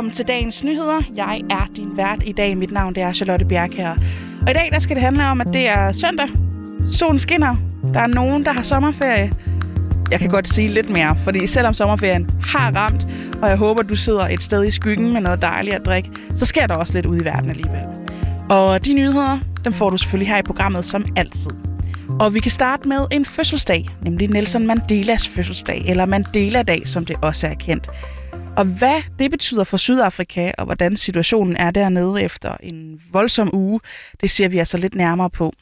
velkommen til dagens nyheder. Jeg er din vært i dag. Mit navn det er Charlotte Bjerkær. Og i dag der skal det handle om, at det er søndag. Solen skinner. Der er nogen, der har sommerferie. Jeg kan godt sige lidt mere, fordi selvom sommerferien har ramt, og jeg håber, du sidder et sted i skyggen med noget dejligt at drikke, så sker der også lidt ude i verden alligevel. Og de nyheder, dem får du selvfølgelig her i programmet som altid. Og vi kan starte med en fødselsdag, nemlig Nelson Mandelas fødselsdag, eller Mandela-dag, som det også er kendt. Og hvad det betyder for Sydafrika, og hvordan situationen er dernede efter en voldsom uge, det ser vi altså lidt nærmere på.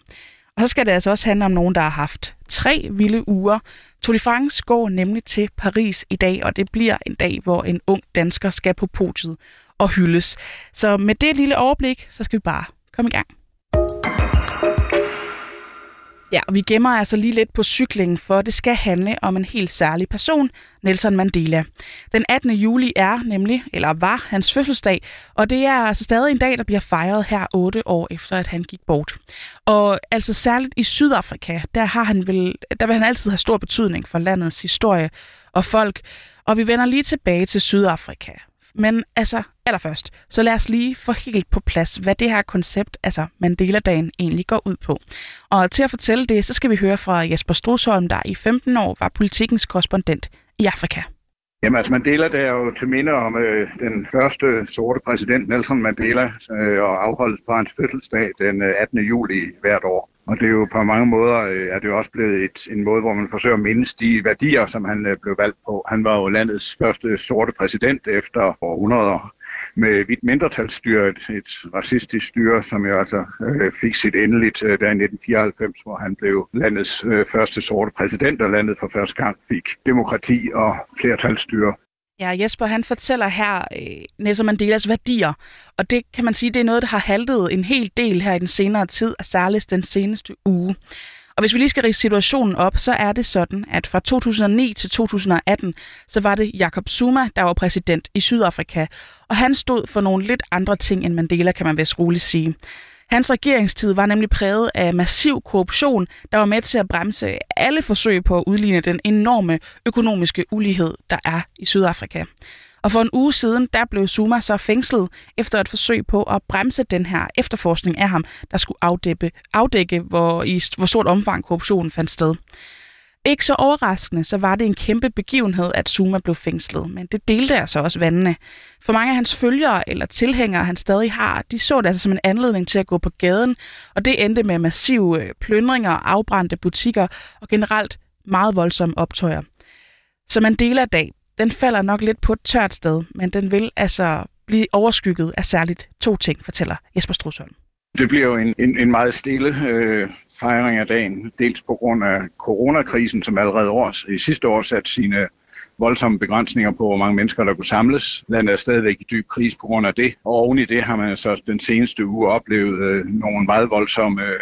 Og så skal det altså også handle om nogen, der har haft tre vilde uger. Tour de France går nemlig til Paris i dag, og det bliver en dag, hvor en ung dansker skal på podiet og hyldes. Så med det lille overblik, så skal vi bare komme i gang. Ja, og vi gemmer altså lige lidt på cyklingen, for det skal handle om en helt særlig person, Nelson Mandela. Den 18. juli er nemlig, eller var, hans fødselsdag, og det er altså stadig en dag, der bliver fejret her otte år efter, at han gik bort. Og altså særligt i Sydafrika, der, har han vel, der vil han altid have stor betydning for landets historie og folk. Og vi vender lige tilbage til Sydafrika. Men altså, allerførst, så lad os lige få helt på plads, hvad det her koncept, altså Mandela-dagen, egentlig går ud på. Og til at fortælle det, så skal vi høre fra Jesper Strusholm, der i 15 år var politikens korrespondent i Afrika. Jamen altså Mandela, det er jo til minde om øh, den første sorte præsident Nelson Mandela, øh, og afholdes på hans fødselsdag den øh, 18. Juli hvert år. Og det er jo på mange måder, øh, er det jo også blevet et, en måde, hvor man forsøger at mindes de værdier, som han øh, blev valgt på. Han var jo landets første sorte præsident efter århundreder med hvidt mindretalsstyre, et, et racistisk styre, som jo altså øh, fik sit endeligt øh, der i 1994, hvor han blev landets øh, første sorte præsident, og landet for første gang fik demokrati og flertalsstyre. Ja, Jesper han fortæller her øh, Nelson Mandelas værdier, og det kan man sige, det er noget, der har haltet en hel del her i den senere tid, og særligt den seneste uge. Og hvis vi lige skal rige situationen op, så er det sådan, at fra 2009 til 2018, så var det Jacob Zuma, der var præsident i Sydafrika, og han stod for nogle lidt andre ting end Mandela, kan man vist roligt sige. Hans regeringstid var nemlig præget af massiv korruption, der var med til at bremse alle forsøg på at udligne den enorme økonomiske ulighed, der er i Sydafrika. Og for en uge siden, der blev Zuma så fængslet efter et forsøg på at bremse den her efterforskning af ham, der skulle afdække, afdække hvor, i hvor stort omfang korruptionen fandt sted. Ikke så overraskende, så var det en kæmpe begivenhed, at Zuma blev fængslet, men det delte altså også vandene. For mange af hans følgere eller tilhængere, han stadig har, de så det altså som en anledning til at gå på gaden, og det endte med massive øh, plyndringer, afbrændte butikker og generelt meget voldsomme optøjer. Så Mandela dag, den falder nok lidt på et tørt sted, men den vil altså blive overskygget af særligt to ting, fortæller Jesper Strusholm. Det bliver jo en, en, en meget stille øh, fejring af dagen, dels på grund af coronakrisen, som allerede års, i sidste år satte sine voldsomme begrænsninger på, hvor mange mennesker, der kunne samles. Landet er stadigvæk i dyb krise på grund af det. Og oven i det har man så den seneste uge oplevet øh, nogle meget voldsomme øh,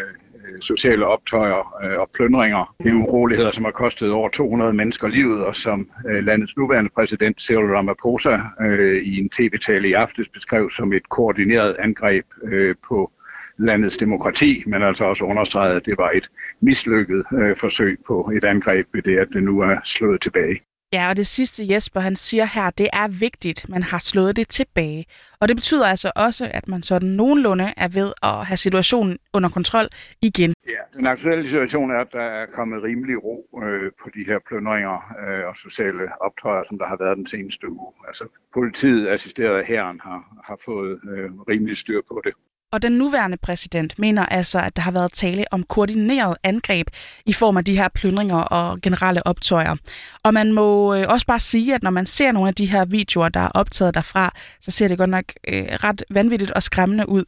Øh, sociale optøjer øh, og plyndringer. Det er uroligheder, som har kostet over 200 mennesker livet, og som øh, landets nuværende præsident Cyril Ramaphosa øh, i en tv-tale i aftes beskrev som et koordineret angreb øh, på landets demokrati, men altså også understreget, at det var et mislykket øh, forsøg på et angreb ved det, at det nu er slået tilbage. Ja, og det sidste Jesper han siger her, det er vigtigt, man har slået det tilbage. Og det betyder altså også, at man sådan nogenlunde er ved at have situationen under kontrol igen. Ja, den aktuelle situation er, at der er kommet rimelig ro øh, på de her pløndringer øh, og sociale optøjer, som der har været den seneste uge. Altså politiet, assisteret af herren, har, har fået øh, rimelig styr på det. Og den nuværende præsident mener altså, at der har været tale om koordineret angreb i form af de her plyndringer og generelle optøjer. Og man må øh, også bare sige, at når man ser nogle af de her videoer, der er optaget derfra, så ser det godt nok øh, ret vanvittigt og skræmmende ud.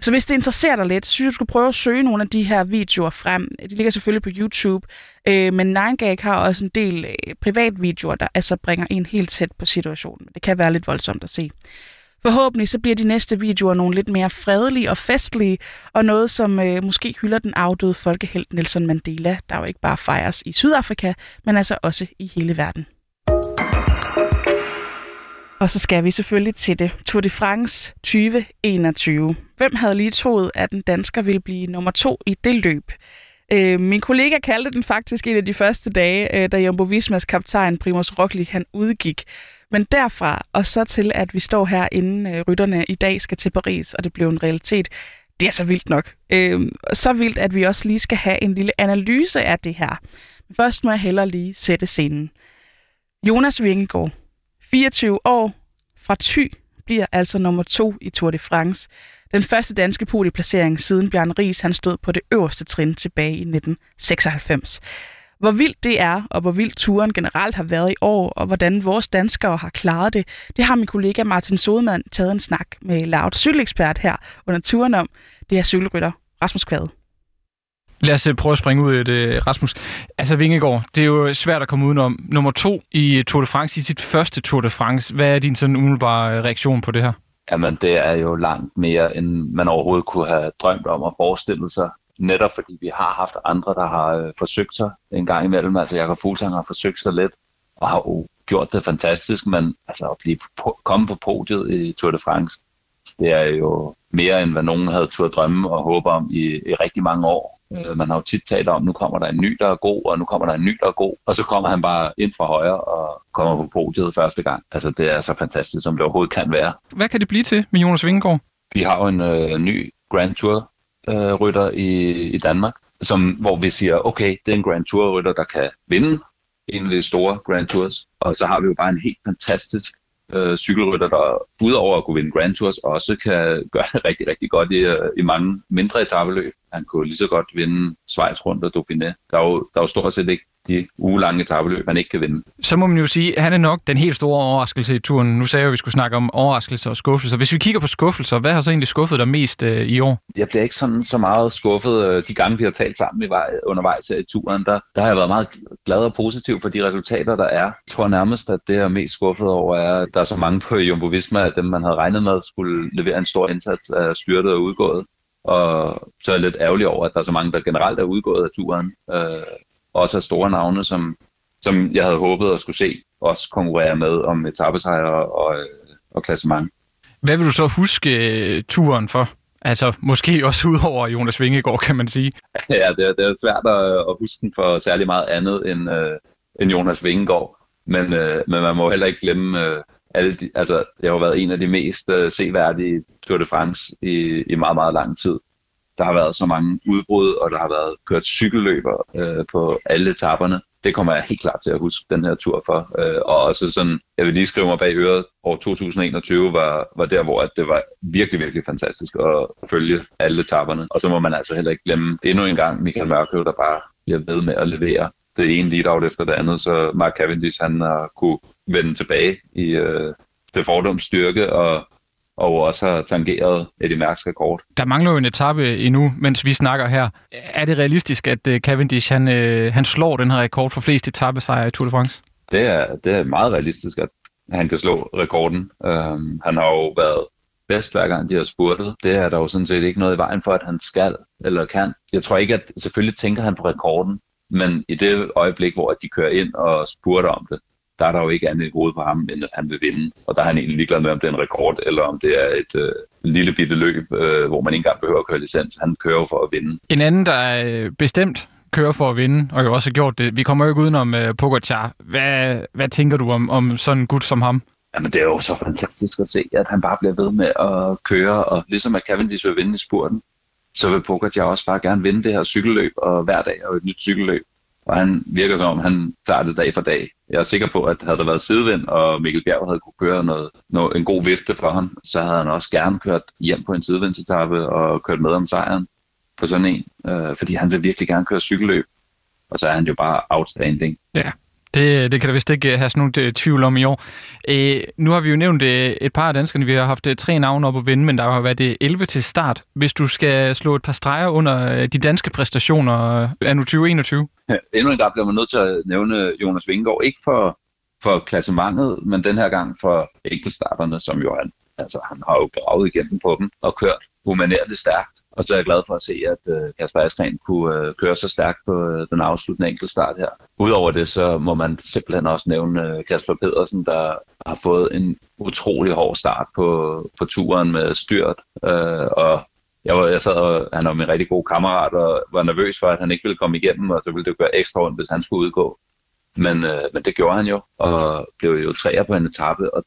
Så hvis det interesserer dig lidt, så synes jeg, du skulle prøve at søge nogle af de her videoer frem. De ligger selvfølgelig på YouTube, øh, men 9gag har også en del øh, privatvideoer, der altså bringer en helt tæt på situationen. Det kan være lidt voldsomt at se. Forhåbentlig så bliver de næste videoer nogle lidt mere fredelige og festlige, og noget, som øh, måske hylder den afdøde folkehelt Nelson Mandela, der jo ikke bare fejres i Sydafrika, men altså også i hele verden. Og så skal vi selvfølgelig til det. Tour de France 2021. Hvem havde lige troet, at en dansker ville blive nummer to i det løb? Øh, min kollega kaldte den faktisk en af de første dage, øh, da Jumbo Vismas kaptajn Primoz Roglic han udgik. Men derfra og så til, at vi står her, inden øh, rytterne i dag skal til Paris, og det blev en realitet, det er så vildt nok. Øh, så vildt, at vi også lige skal have en lille analyse af det her. Men først må jeg hellere lige sætte scenen. Jonas Vingegaard, 24 år, fra Thy, bliver altså nummer to i Tour de France. Den første danske podieplacering siden Bjørn Ries han stod på det øverste trin tilbage i 1996. Hvor vildt det er, og hvor vildt turen generelt har været i år, og hvordan vores danskere har klaret det, det har min kollega Martin Sodemann taget en snak med Loud cykelekspert her under turen om. Det er cykelrytter Rasmus Kvade. Lad os øh, prøve at springe ud af det, Rasmus. Altså Vingegaard, det er jo svært at komme udenom. Nummer to i Tour de France, i sit første Tour de France. Hvad er din sådan umiddelbare øh, reaktion på det her? Jamen, det er jo langt mere, end man overhovedet kunne have drømt om at forestille sig. Netop fordi vi har haft andre, der har øh, forsøgt sig en gang imellem. Altså Jakob Fuglsang har forsøgt sig lidt, og har jo gjort det fantastisk, men altså at blive på, komme på podiet i Tour de France, det er jo mere end hvad nogen havde turde drømme og håbe om i, i rigtig mange år. Øh, man har jo tit talt om, nu kommer der en ny, der er god, og nu kommer der en ny, der er god. Og så kommer han bare ind fra højre og kommer på podiet første gang. Altså det er så fantastisk, som det overhovedet kan være. Hvad kan det blive til med Jonas Vingegaard? Vi har jo en øh, ny Grand Tour øh, rytter i, i Danmark, som, hvor vi siger, okay, det er en Grand Tour rytter, der kan vinde en af de store Grand Tours. Og så har vi jo bare en helt fantastisk øh, cykelrytter, der udover at kunne vinde Grand Tours, også kan gøre det rigtig, rigtig godt i, øh, i mange mindre etabeløb. Han kunne lige så godt vinde Schweiz rundt og Dauphiné. Der er jo, der er jo stort set ikke de ugelange etabløb, man ikke kan vinde. Så må man jo sige, at han er nok den helt store overraskelse i turen. Nu sagde jeg, at vi skulle snakke om overraskelser og skuffelser. Hvis vi kigger på skuffelser, hvad har så egentlig skuffet dig mest øh, i år? Jeg bliver ikke sådan så meget skuffet. Øh, de gange, vi har talt sammen i vej, undervejs i turen, der, der har jeg været meget glad og positiv for de resultater, der er. Jeg tror nærmest, at det, jeg er mest skuffet over, er, at der er så mange på Jumbo Visma, at dem, man havde regnet med, skulle levere en stor indsats, af styrtet og udgået. Og så er jeg lidt ærgerlig over, at der er så mange, der generelt er udgået af turen. Øh, også af store navne, som, som jeg havde håbet at skulle se også konkurrere med om etappesejre og, og, klassement. Hvad vil du så huske uh, turen for? Altså måske også ud over Jonas Vingegaard, kan man sige. Ja, det er, det er svært at, at huske den for særlig meget andet end, uh, end Jonas Vingegaard. Men, uh, men man må heller ikke glemme, uh, alle de, altså, det har været en af de mest uh, seværdige Tour de France i, i meget, meget lang tid. Der har været så mange udbrud, og der har været kørt cykelløber øh, på alle etaperne. Det kommer jeg helt klart til at huske den her tur for. Øh, og også sådan, jeg vil lige skrive mig bag øret, år 2021 var, var der, hvor at det var virkelig, virkelig fantastisk at følge alle etaperne. Og så må man altså heller ikke glemme endnu en gang Michael Mørkøv, der bare bliver ved med at levere det ene lead-out efter det andet. Så Mark Cavendish, han har kunne vende tilbage i øh, det fordoms styrke og og også har tangeret Eddie Mærks rekord. Der mangler jo en etape endnu, mens vi snakker her. Er det realistisk, at øh, Cavendish han, øh, han slår den her rekord for flest etappesejre i Tour de France? Det er, det er meget realistisk, at han kan slå rekorden. Um, han har jo været bedst hver gang, de har spurtet. Det er der jo sådan set ikke noget i vejen for, at han skal eller kan. Jeg tror ikke, at selvfølgelig tænker han på rekorden, men i det øjeblik, hvor de kører ind og spurter om det, der er der jo ikke andet i hovedet på ham, end at han vil vinde. Og der er han egentlig ligeglad med, om det er en rekord, eller om det er et øh, lille bitte løb, øh, hvor man ikke engang behøver at køre licens. Han kører for at vinde. En anden, der er bestemt kører for at vinde, og jo også har gjort det. Vi kommer jo ikke udenom uh, Pogacar. Hvad, hvad tænker du om, om sådan en gut som ham? Jamen, det er jo så fantastisk at se, at han bare bliver ved med at køre, og ligesom at Cavendish vil vinde i spurten, så vil Pogacar også bare gerne vinde det her cykelløb, og hver dag er et nyt cykelløb. Og han virker som om, han tager det dag for dag. Jeg er sikker på, at havde der været sidevind, og Mikkel Bjerg havde kunne køre noget, noget, en god vifte for ham, så havde han også gerne kørt hjem på en sidevindsetappe og kørt med om sejren på sådan en. Øh, fordi han vil virkelig gerne køre cykelløb. Og så er han jo bare outstanding. Ja, det, det kan der vist ikke øh, have sådan nogle øh, tvivl om i år. Øh, nu har vi jo nævnt øh, et par af danskerne. Vi har haft øh, tre navne op at vinde, men der har været det 11 til start. Hvis du skal slå et par streger under de danske præstationer af nu 2021? Ja, endnu en gang bliver man nødt til at nævne Jonas Vingegaard. Ikke for, for klassementet, men den her gang for enkeltstarterne, som jo han, altså, han har jo gravet igennem på dem og kørt humanærligt stærkt. Og så er jeg glad for at se, at øh, Kasper Askren kunne øh, køre så stærkt på øh, den afsluttende enkeltstart her. Udover det, så må man simpelthen også nævne øh, Kasper Pedersen, der har fået en utrolig hård start på, på turen med styrt. Øh, og jeg, var, jeg sad og, han var min rigtig god kammerat, og var nervøs for, at han ikke ville komme igennem, og så ville det gøre ekstra ondt, hvis han skulle udgå. Men, øh, men det gjorde han jo, og blev jo træer på en etape, og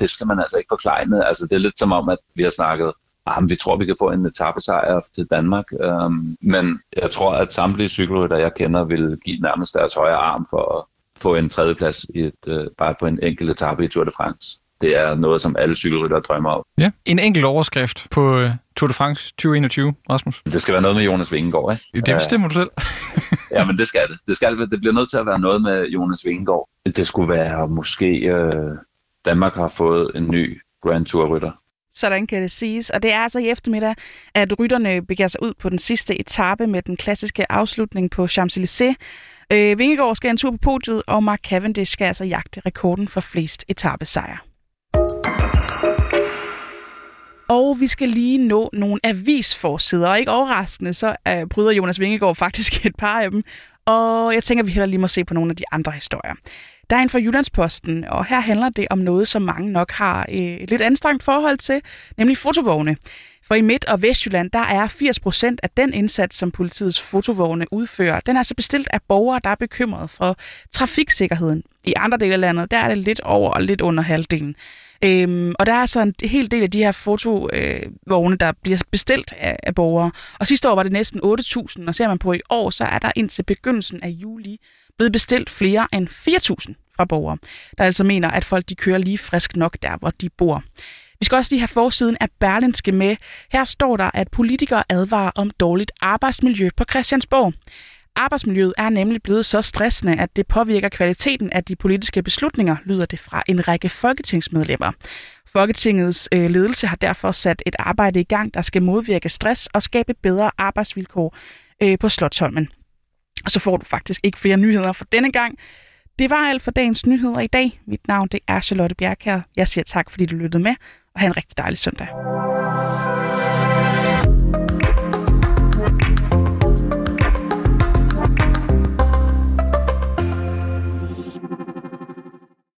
det skal man altså ikke forklare. Altså, det er lidt som om, at vi har snakket, ah, vi tror, vi kan få en etappesejr til Danmark. Um, men jeg tror, at samtlige cykelrytter, jeg kender, vil give nærmest deres højre arm for at få en tredjeplads i et, uh, bare på en enkelt etape i Tour de France. Det er noget, som alle cykelryttere drømmer om. Ja, en enkelt overskrift på uh, Tour de France 2021, Rasmus. Det skal være noget med Jonas Vingegaard, ikke? Det bestemmer du selv. ja, men det skal det. Det, skal, det bliver nødt til at være noget med Jonas Vingegaard. Det skulle være måske... Uh, Danmark har fået en ny Grand Tour-rytter. Sådan kan det siges. Og det er altså i eftermiddag, at rytterne begiver sig ud på den sidste etape med den klassiske afslutning på Champs-Élysées. Øh, Vingegaard skal en tur på podiet, og Mark Cavendish skal altså jagte rekorden for flest etapesejre. Og vi skal lige nå nogle avisforsider, og ikke overraskende, så uh, bryder Jonas Vingegaard faktisk et par af dem. Og jeg tænker, at vi heller lige må se på nogle af de andre historier. Der er en fra Jyllandsposten, og her handler det om noget, som mange nok har øh, et lidt anstrengt forhold til, nemlig fotovogne. For i Midt- og Vestjylland, der er 80 procent af den indsats, som politiets fotovogne udfører, den er altså bestilt af borgere, der er bekymret for trafiksikkerheden. I andre dele af landet, der er det lidt over og lidt under halvdelen. Øhm, og der er så en hel del af de her fotovogne, der bliver bestilt af, af borgere. Og sidste år var det næsten 8.000, og ser man på i år, så er der indtil begyndelsen af juli blevet bestilt flere end 4.000 fra borgere, der altså mener, at folk de kører lige frisk nok der, hvor de bor. Vi skal også lige have forsiden af Berlinske med. Her står der, at politikere advarer om dårligt arbejdsmiljø på Christiansborg. Arbejdsmiljøet er nemlig blevet så stressende, at det påvirker kvaliteten af de politiske beslutninger, lyder det fra en række folketingsmedlemmer. Folketingets øh, ledelse har derfor sat et arbejde i gang, der skal modvirke stress og skabe bedre arbejdsvilkår øh, på Slottholmen. Og så får du faktisk ikke flere nyheder for denne gang. Det var alt for dagens nyheder i dag. Mit navn det er Charlotte Bjerg her. Jeg siger tak, fordi du lyttede med, og have en rigtig dejlig søndag.